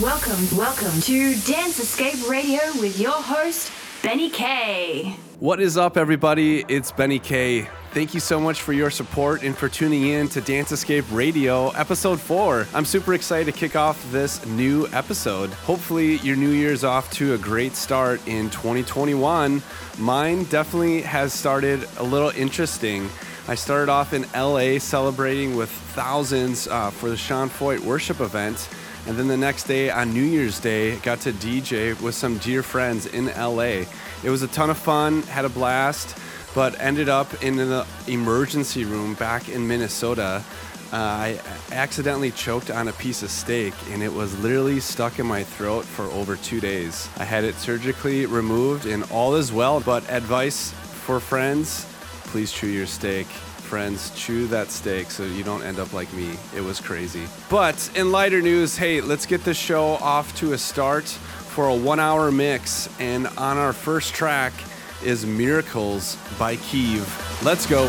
Welcome, welcome to Dance Escape Radio with your host, Benny K. What is up, everybody? It's Benny K. Thank you so much for your support and for tuning in to Dance Escape Radio, episode four. I'm super excited to kick off this new episode. Hopefully, your new year's off to a great start in 2021. Mine definitely has started a little interesting. I started off in LA celebrating with thousands uh, for the Sean Feucht worship event. And then the next day on New Year's Day, got to DJ with some dear friends in LA. It was a ton of fun, had a blast but ended up in the emergency room back in Minnesota. Uh, I accidentally choked on a piece of steak and it was literally stuck in my throat for over two days. I had it surgically removed and all is well, but advice for friends please chew your steak. Friends, chew that steak so you don't end up like me. It was crazy. But in lighter news, hey, let's get this show off to a start for a one hour mix. And on our first track, is Miracles by Kiev. Let's go.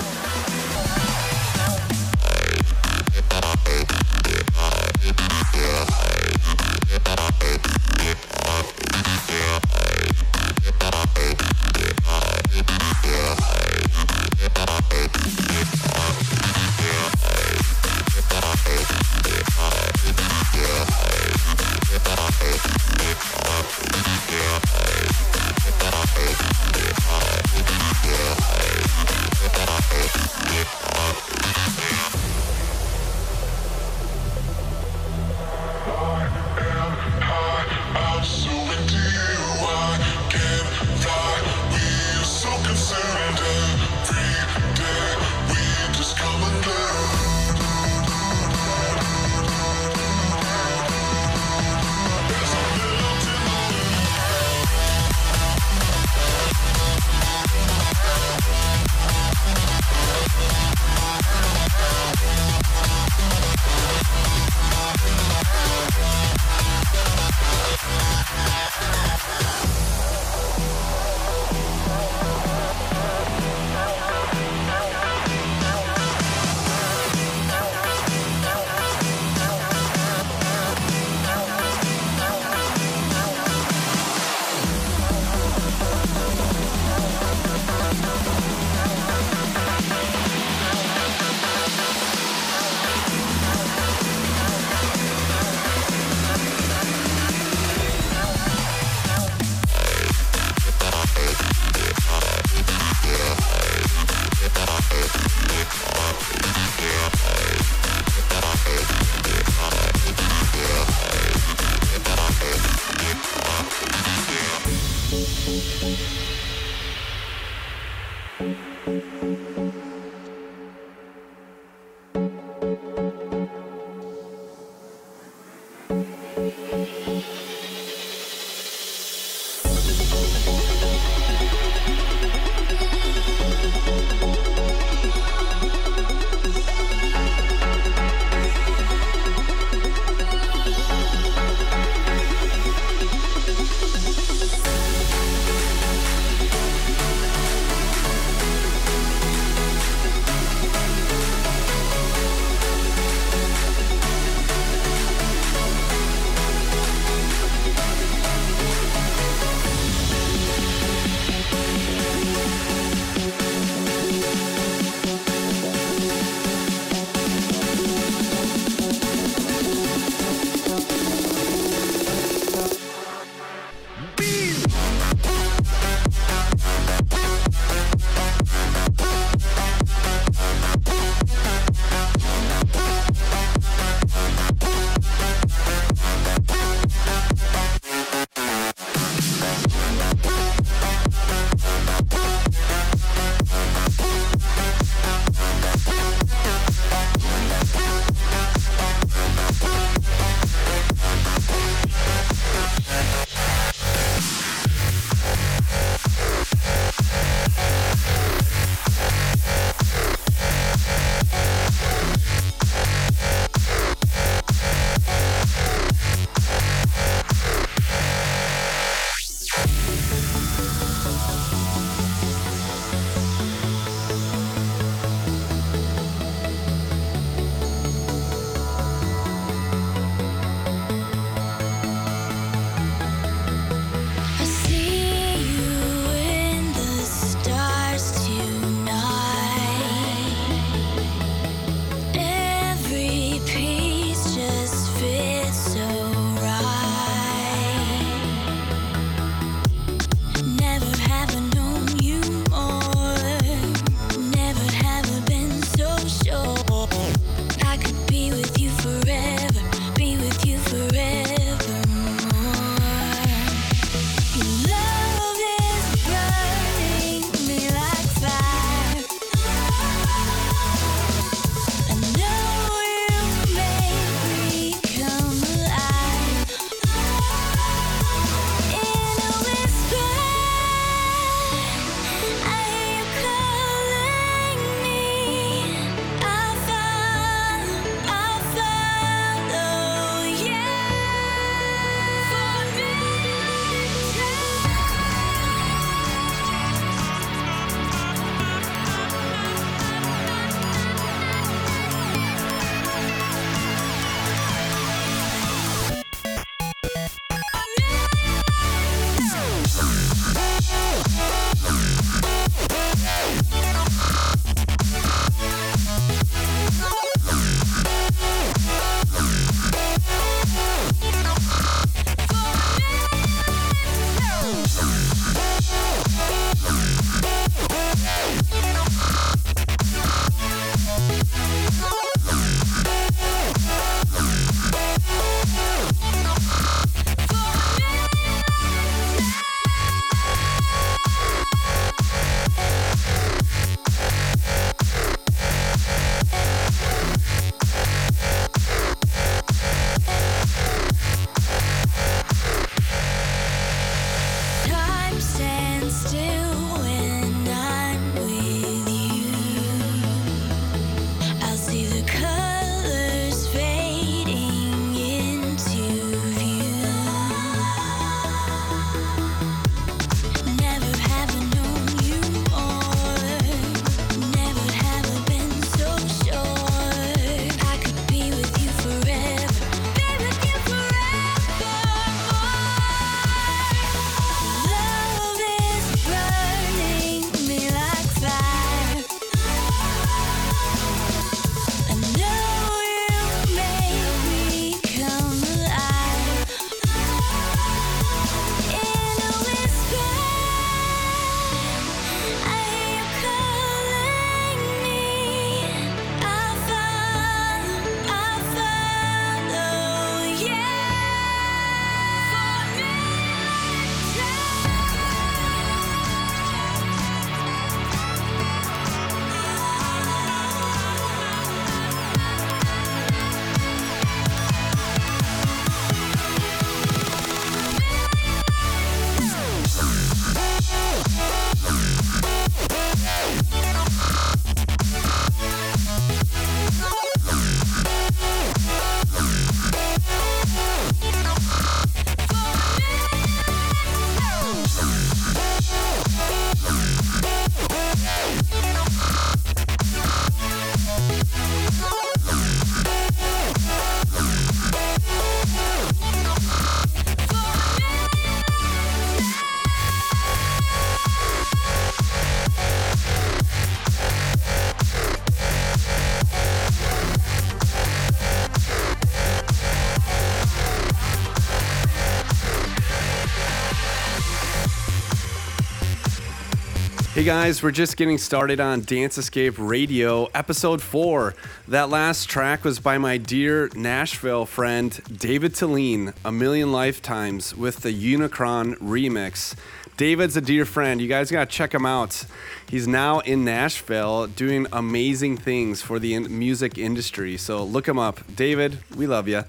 Guys, we're just getting started on Dance Escape Radio, episode four. That last track was by my dear Nashville friend David Talene, A Million Lifetimes, with the Unicron remix. David's a dear friend. You guys got to check him out. He's now in Nashville doing amazing things for the music industry. So look him up. David, we love you.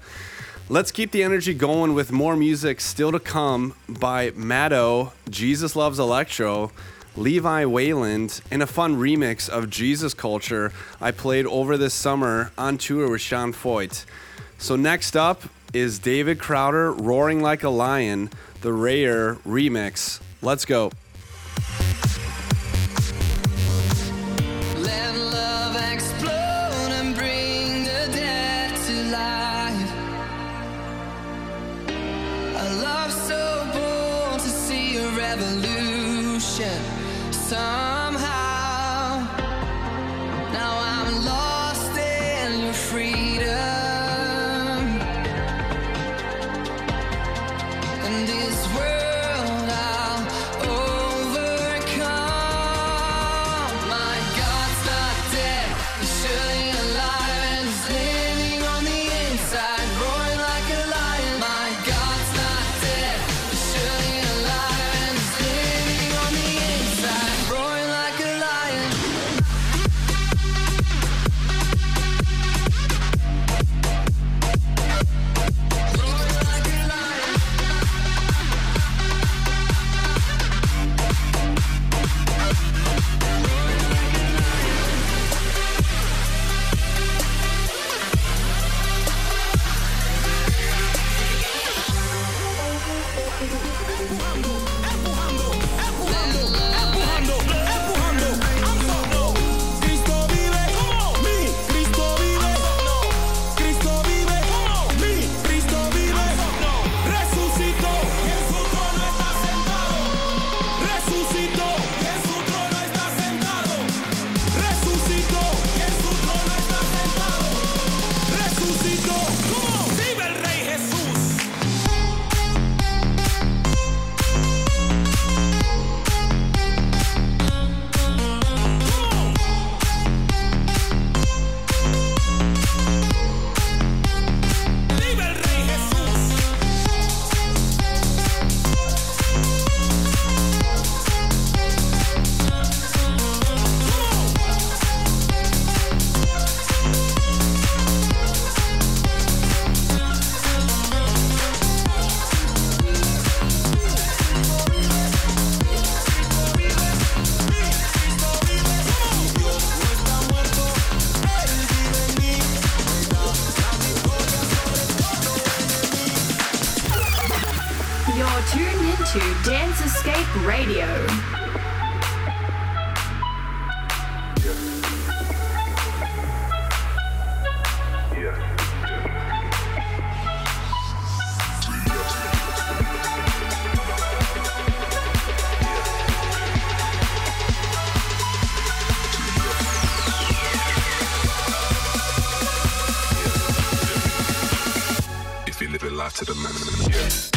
Let's keep the energy going with more music still to come by Maddo, Jesus Loves Electro, Levi Wayland, and a fun remix of Jesus Culture I played over this summer on tour with Sean Feucht. So next up is David Crowder, Roaring Like a Lion, the Rare remix. Let's go. to the moon. Yeah.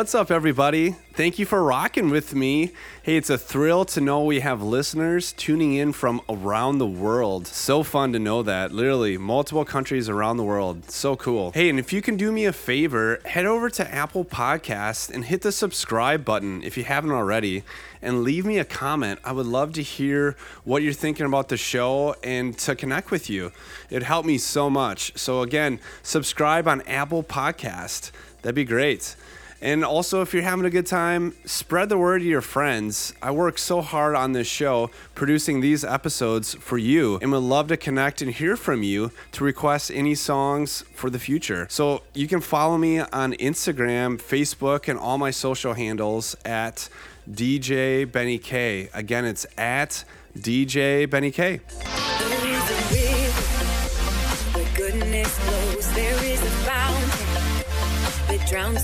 What's up, everybody? Thank you for rocking with me. Hey, it's a thrill to know we have listeners tuning in from around the world. So fun to know that. Literally, multiple countries around the world. So cool. Hey, and if you can do me a favor, head over to Apple Podcasts and hit the subscribe button if you haven't already and leave me a comment. I would love to hear what you're thinking about the show and to connect with you. It helped me so much. So, again, subscribe on Apple Podcast. That'd be great. And also, if you're having a good time, spread the word to your friends. I work so hard on this show producing these episodes for you and would love to connect and hear from you to request any songs for the future. So you can follow me on Instagram, Facebook, and all my social handles at DJ Benny K. Again, it's at DJ Benny K.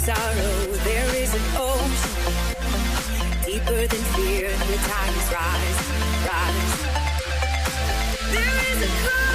sorrow than fear, and the tides rise, rise. There is a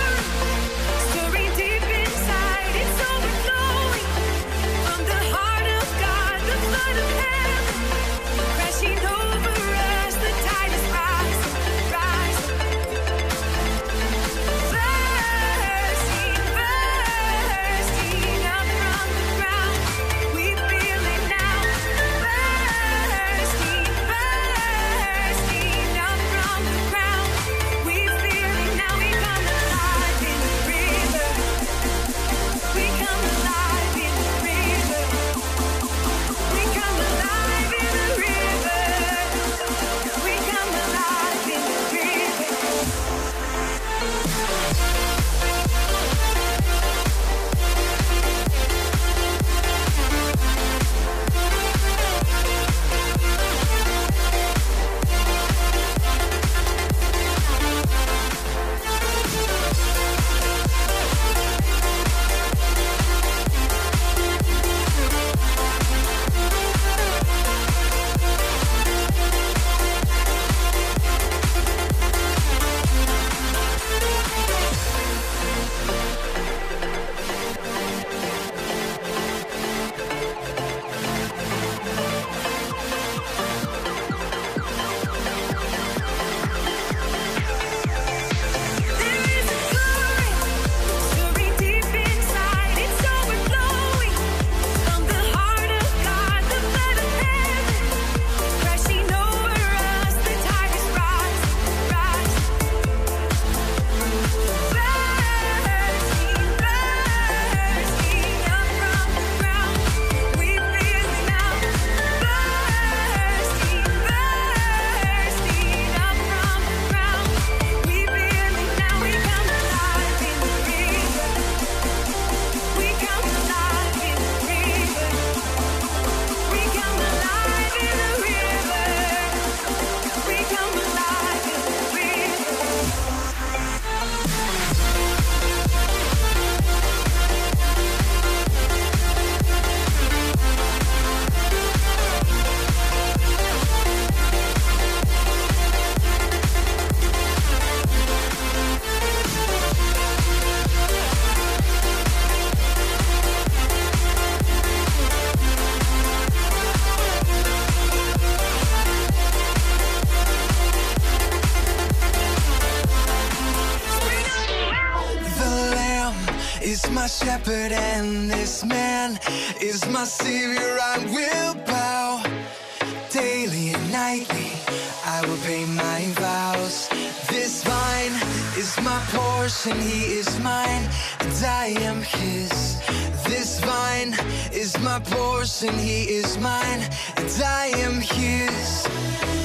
is my portion, he is mine, and I am his.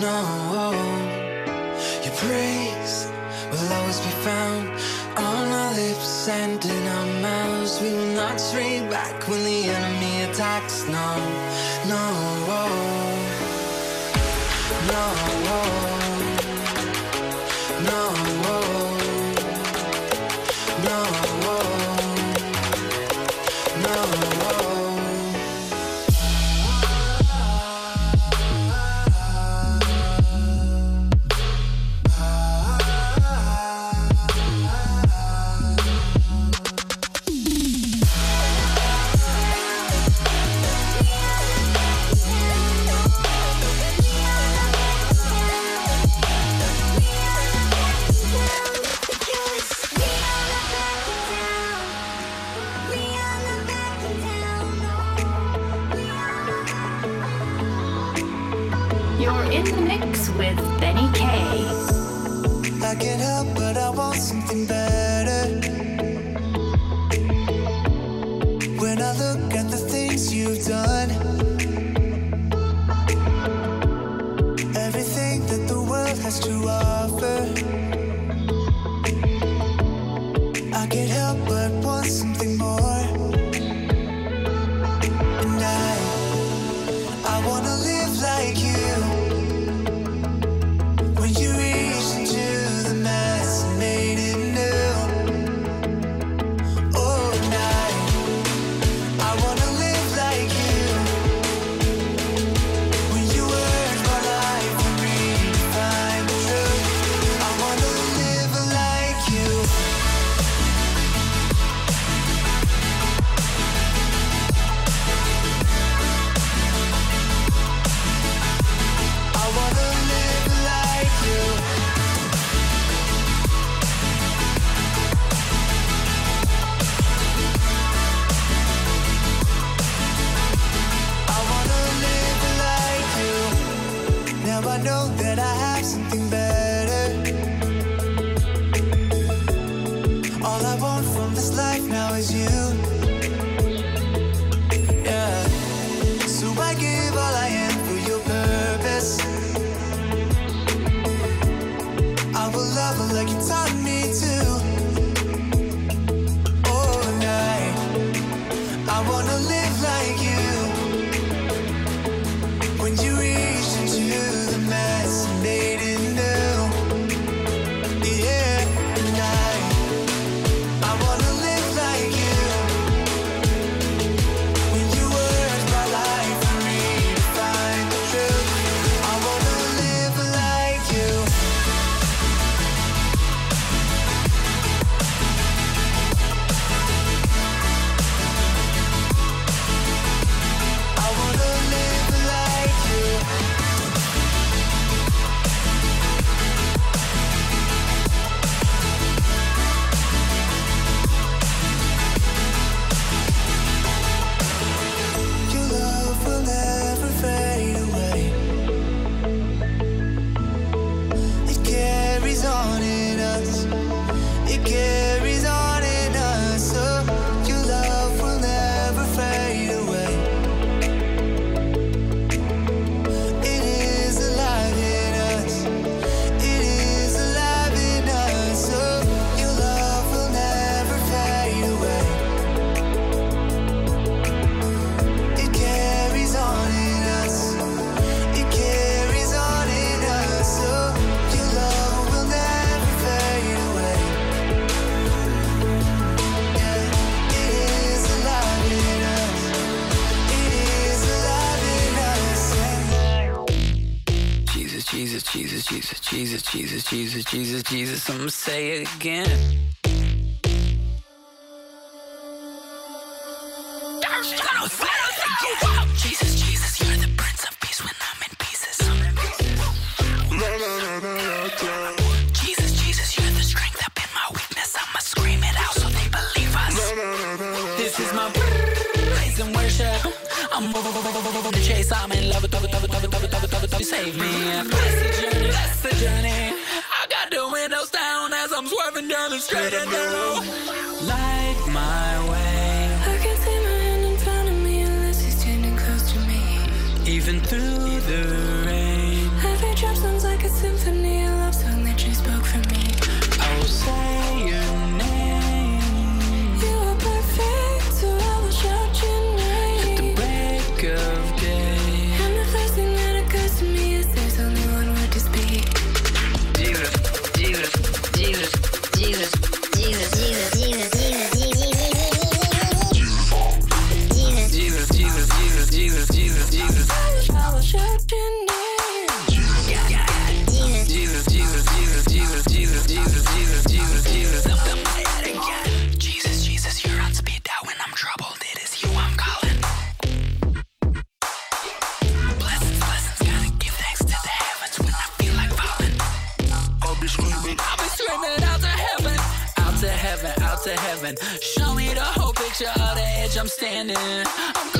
No, your praise will always be found on our lips and in our mouths. We will not stray back when the enemy attacks. No, no, no, no. Jesus, Jesus, Jesus, Jesus, I'ma say it again. Standing.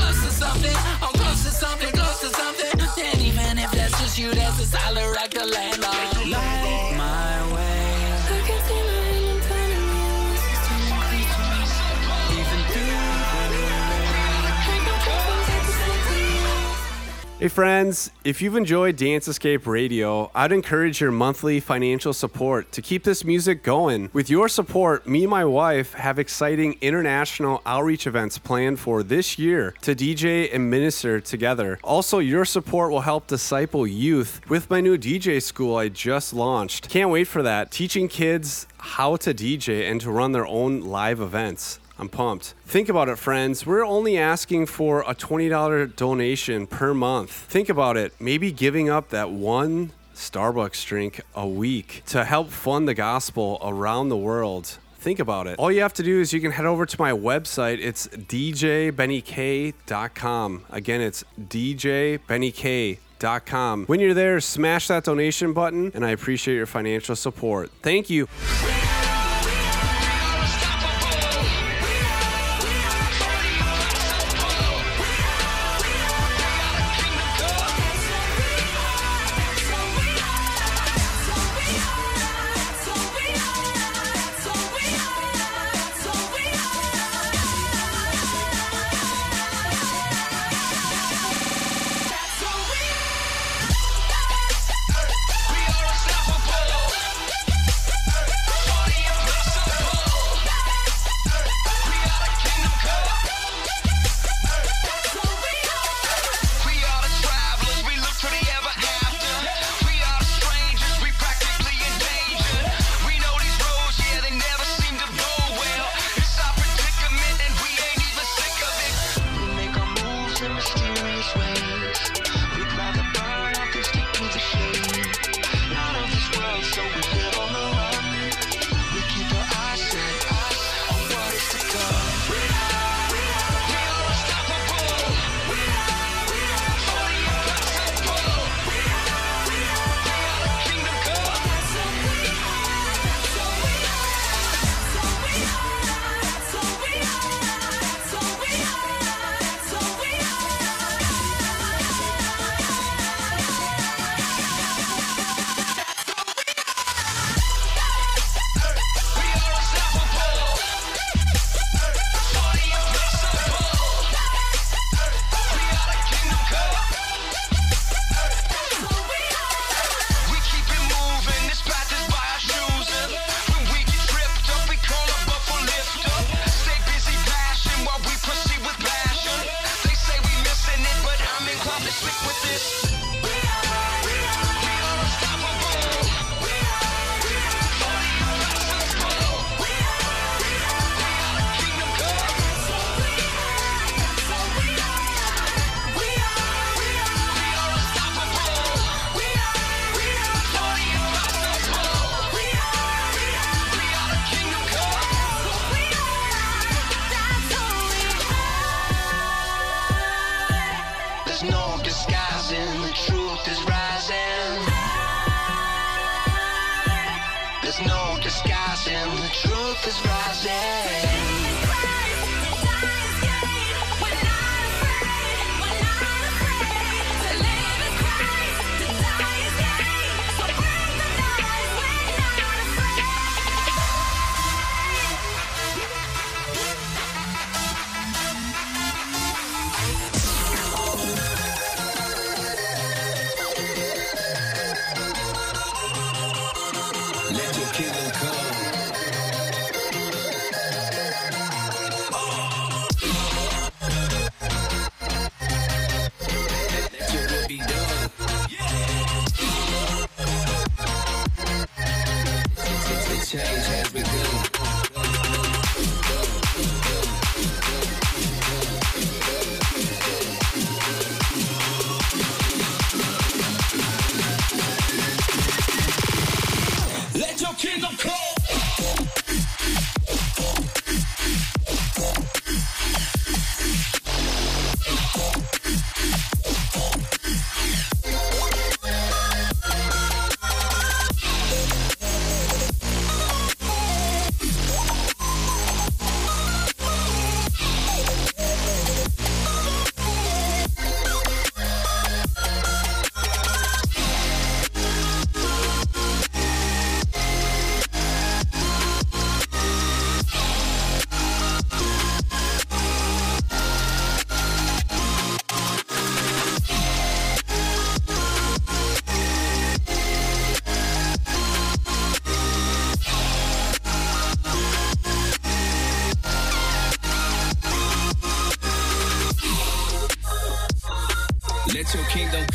Hey, friends, if you've enjoyed Dance Escape Radio, I'd encourage your monthly financial support to keep this music going. With your support, me and my wife have exciting international outreach events planned for this year to DJ and minister together. Also, your support will help disciple youth with my new DJ school I just launched. Can't wait for that, teaching kids how to DJ and to run their own live events. I'm pumped. Think about it, friends. We're only asking for a $20 donation per month. Think about it. Maybe giving up that one Starbucks drink a week to help fund the gospel around the world. Think about it. All you have to do is you can head over to my website. It's djbennyk.com. Again, it's djbennyk.com. When you're there, smash that donation button, and I appreciate your financial support. Thank you.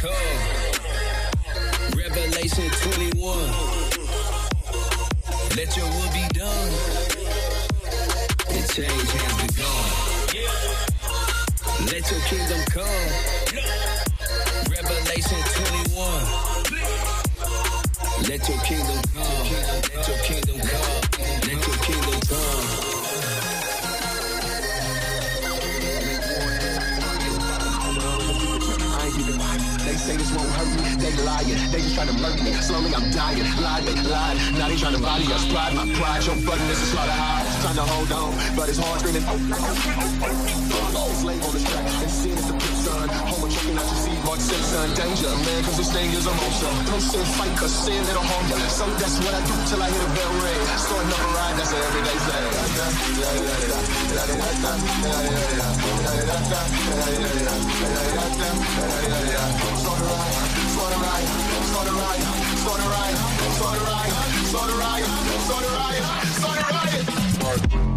Come. Revelation 21. Let your will be done. And change has begun. Let your kingdom come. Revelation 21. Let your kingdom come. Let your kingdom They just trying to murder me. Slowly I'm dying. Lied, they lied. Now they trying to body us. Pride, my pride. Your button is a slaughterhouse. Trying to hold on, but it's hard screaming. Oh, oh, oh, oh. oh. Slave on this track and sin is the pit son. Homo checking out your seed, Mark Simpson. Danger, man, cause this thing is a monster. No sin, fight, cause sin, it'll harm you. So that's what I do till I hit a bell ring. Starting up a ride, that's an everyday thing. Sunrise, sunrise, right, sunrise, sunrise.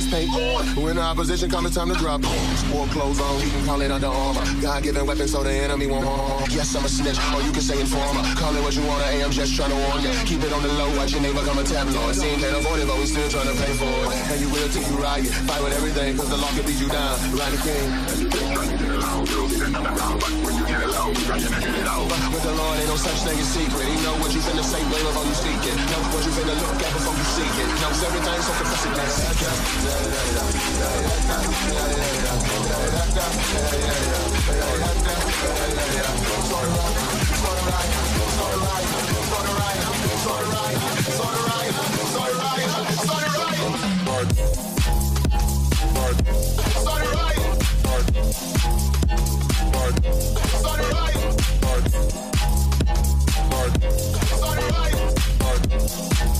Face paint on. When the opposition come, it's time to drop bombs. War clothes on, you can call it under armor. God given weapon so the enemy won't harm. Yes, I'm a snitch, or you can say informer. Call it what you wanna, hey, I'm just trying to warn you. Keep it on the low, watch your name become a tabloid. Seen can't afford it, but we still trying to pay for it. And you will till you riot. Fight with everything, cause the law can beat you down. Ride the king ain't get. With the Lord, ain't no such thing as secret. He know what you finna say, blame you. Knows what you finna look you it. Knows right, sort right. Sunrise. Sunrise.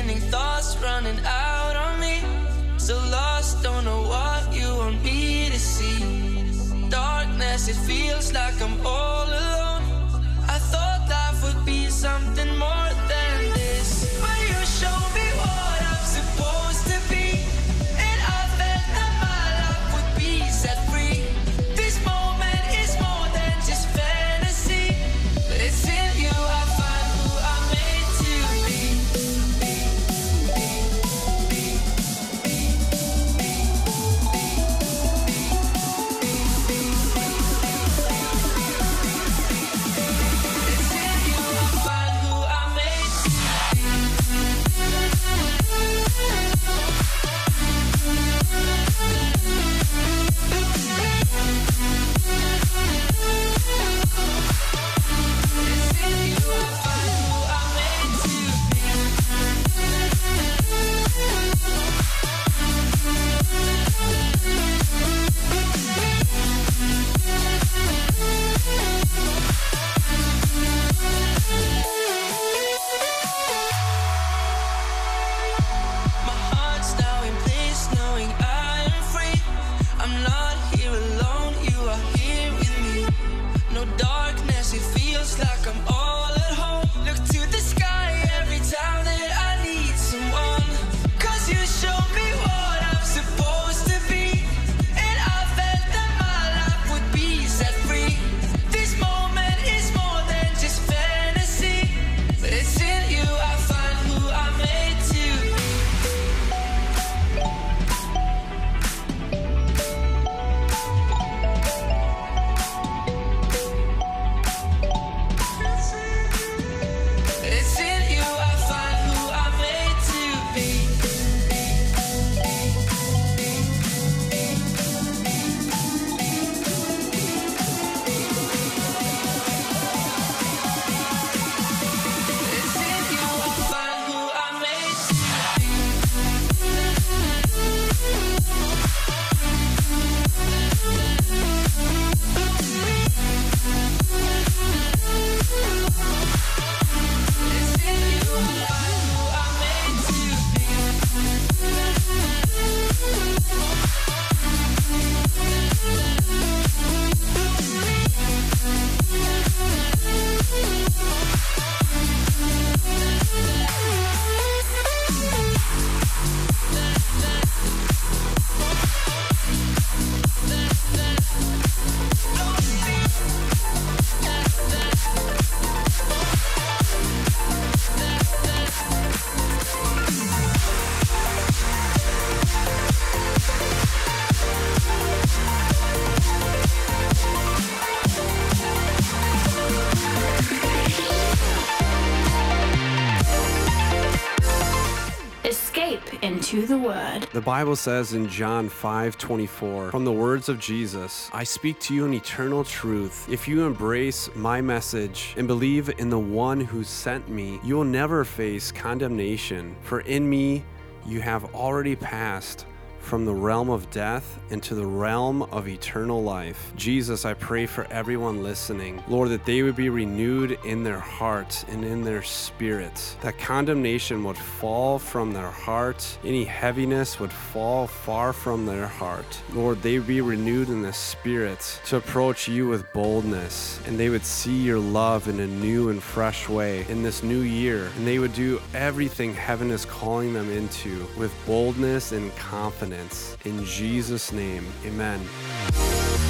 spinning, thoughts running out on me. So lost, don't know what you want me to see. Darkness, it feels like I'm all The Bible says in John 5:24, from the words of Jesus, I speak to you in eternal truth. If you embrace my message and believe in the one who sent me, you will never face condemnation, for in me you have already passed from the realm of death into the realm of eternal life. Jesus, I pray for everyone listening, Lord, that they would be renewed in their hearts and in their spirits, that condemnation would fall from their heart, any heaviness would fall far from their heart. Lord, they would be renewed in the spirit to approach you with boldness, and they would see your love in a new and fresh way in this new year, and they would do everything heaven is calling them into with boldness and confidence. In Jesus' name, amen.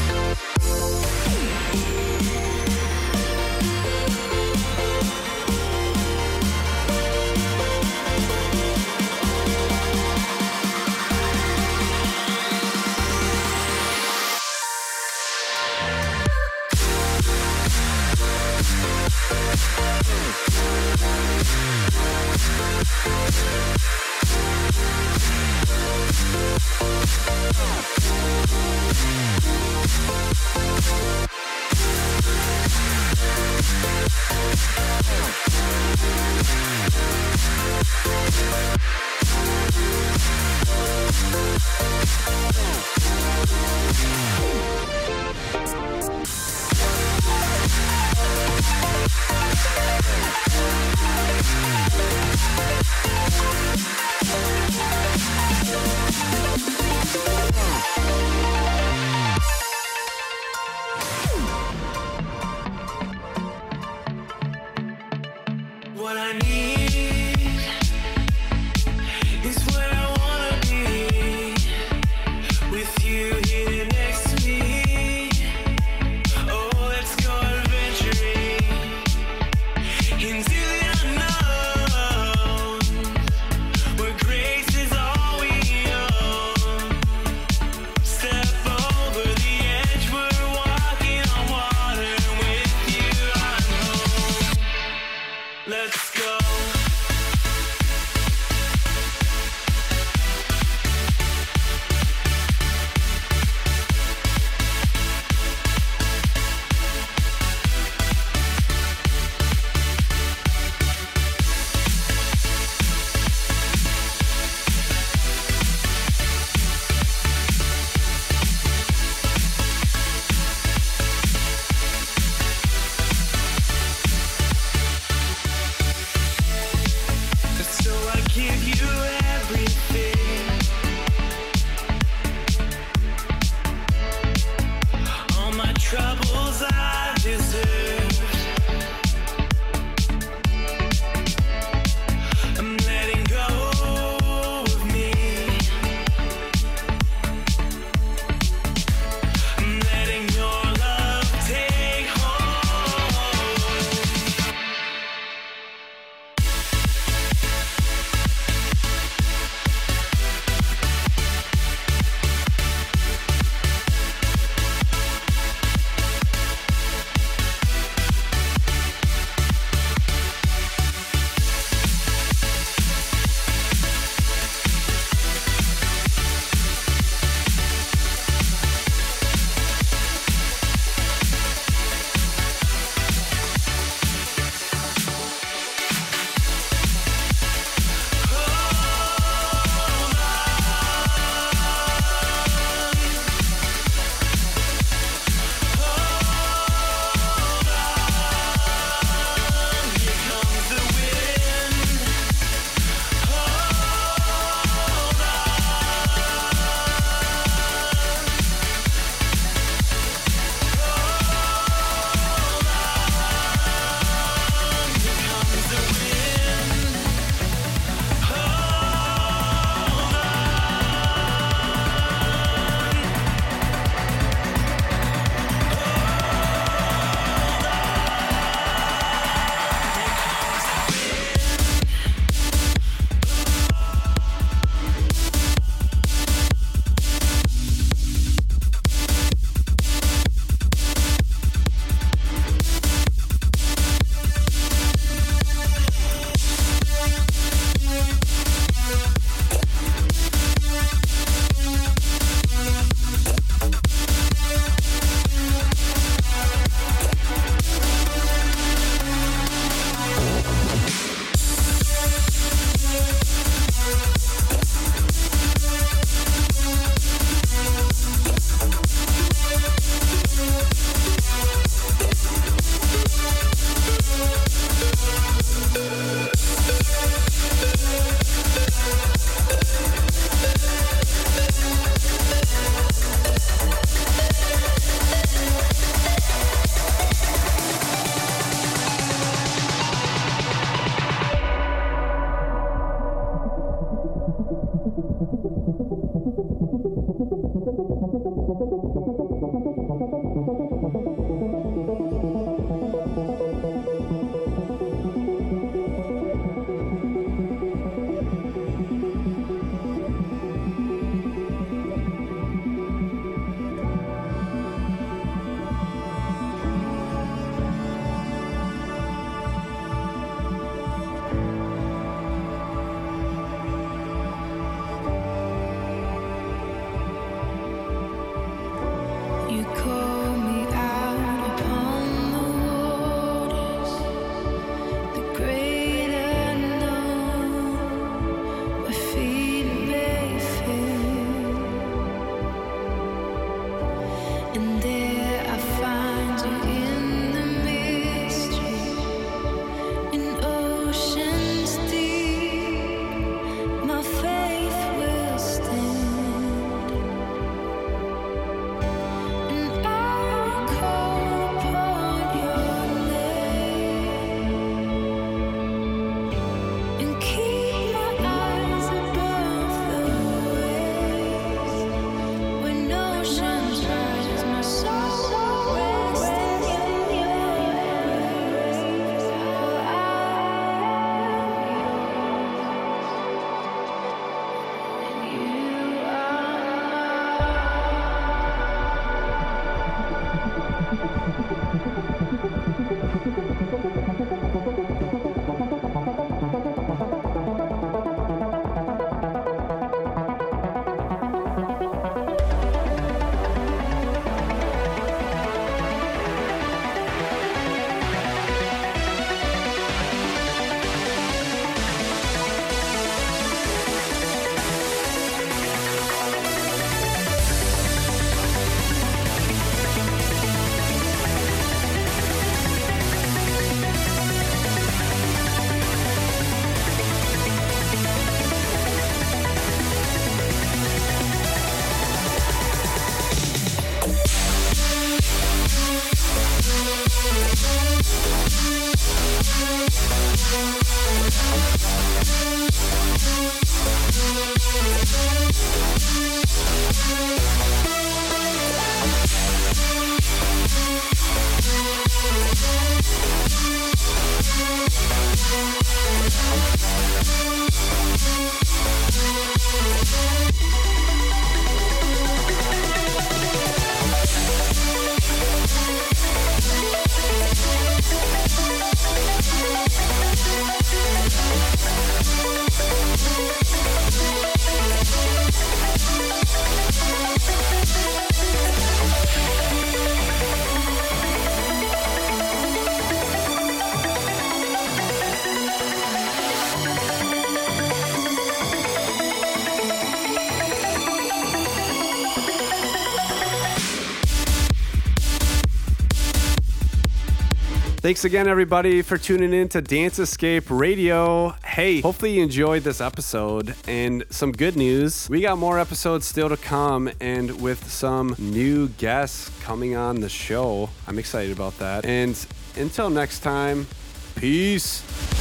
Thanks again, everybody, for tuning in to Dance Escape Radio. Hey, hopefully you enjoyed this episode and some good news. We got more episodes still to come and with some new guests coming on the show. I'm excited about that. And until next time, peace.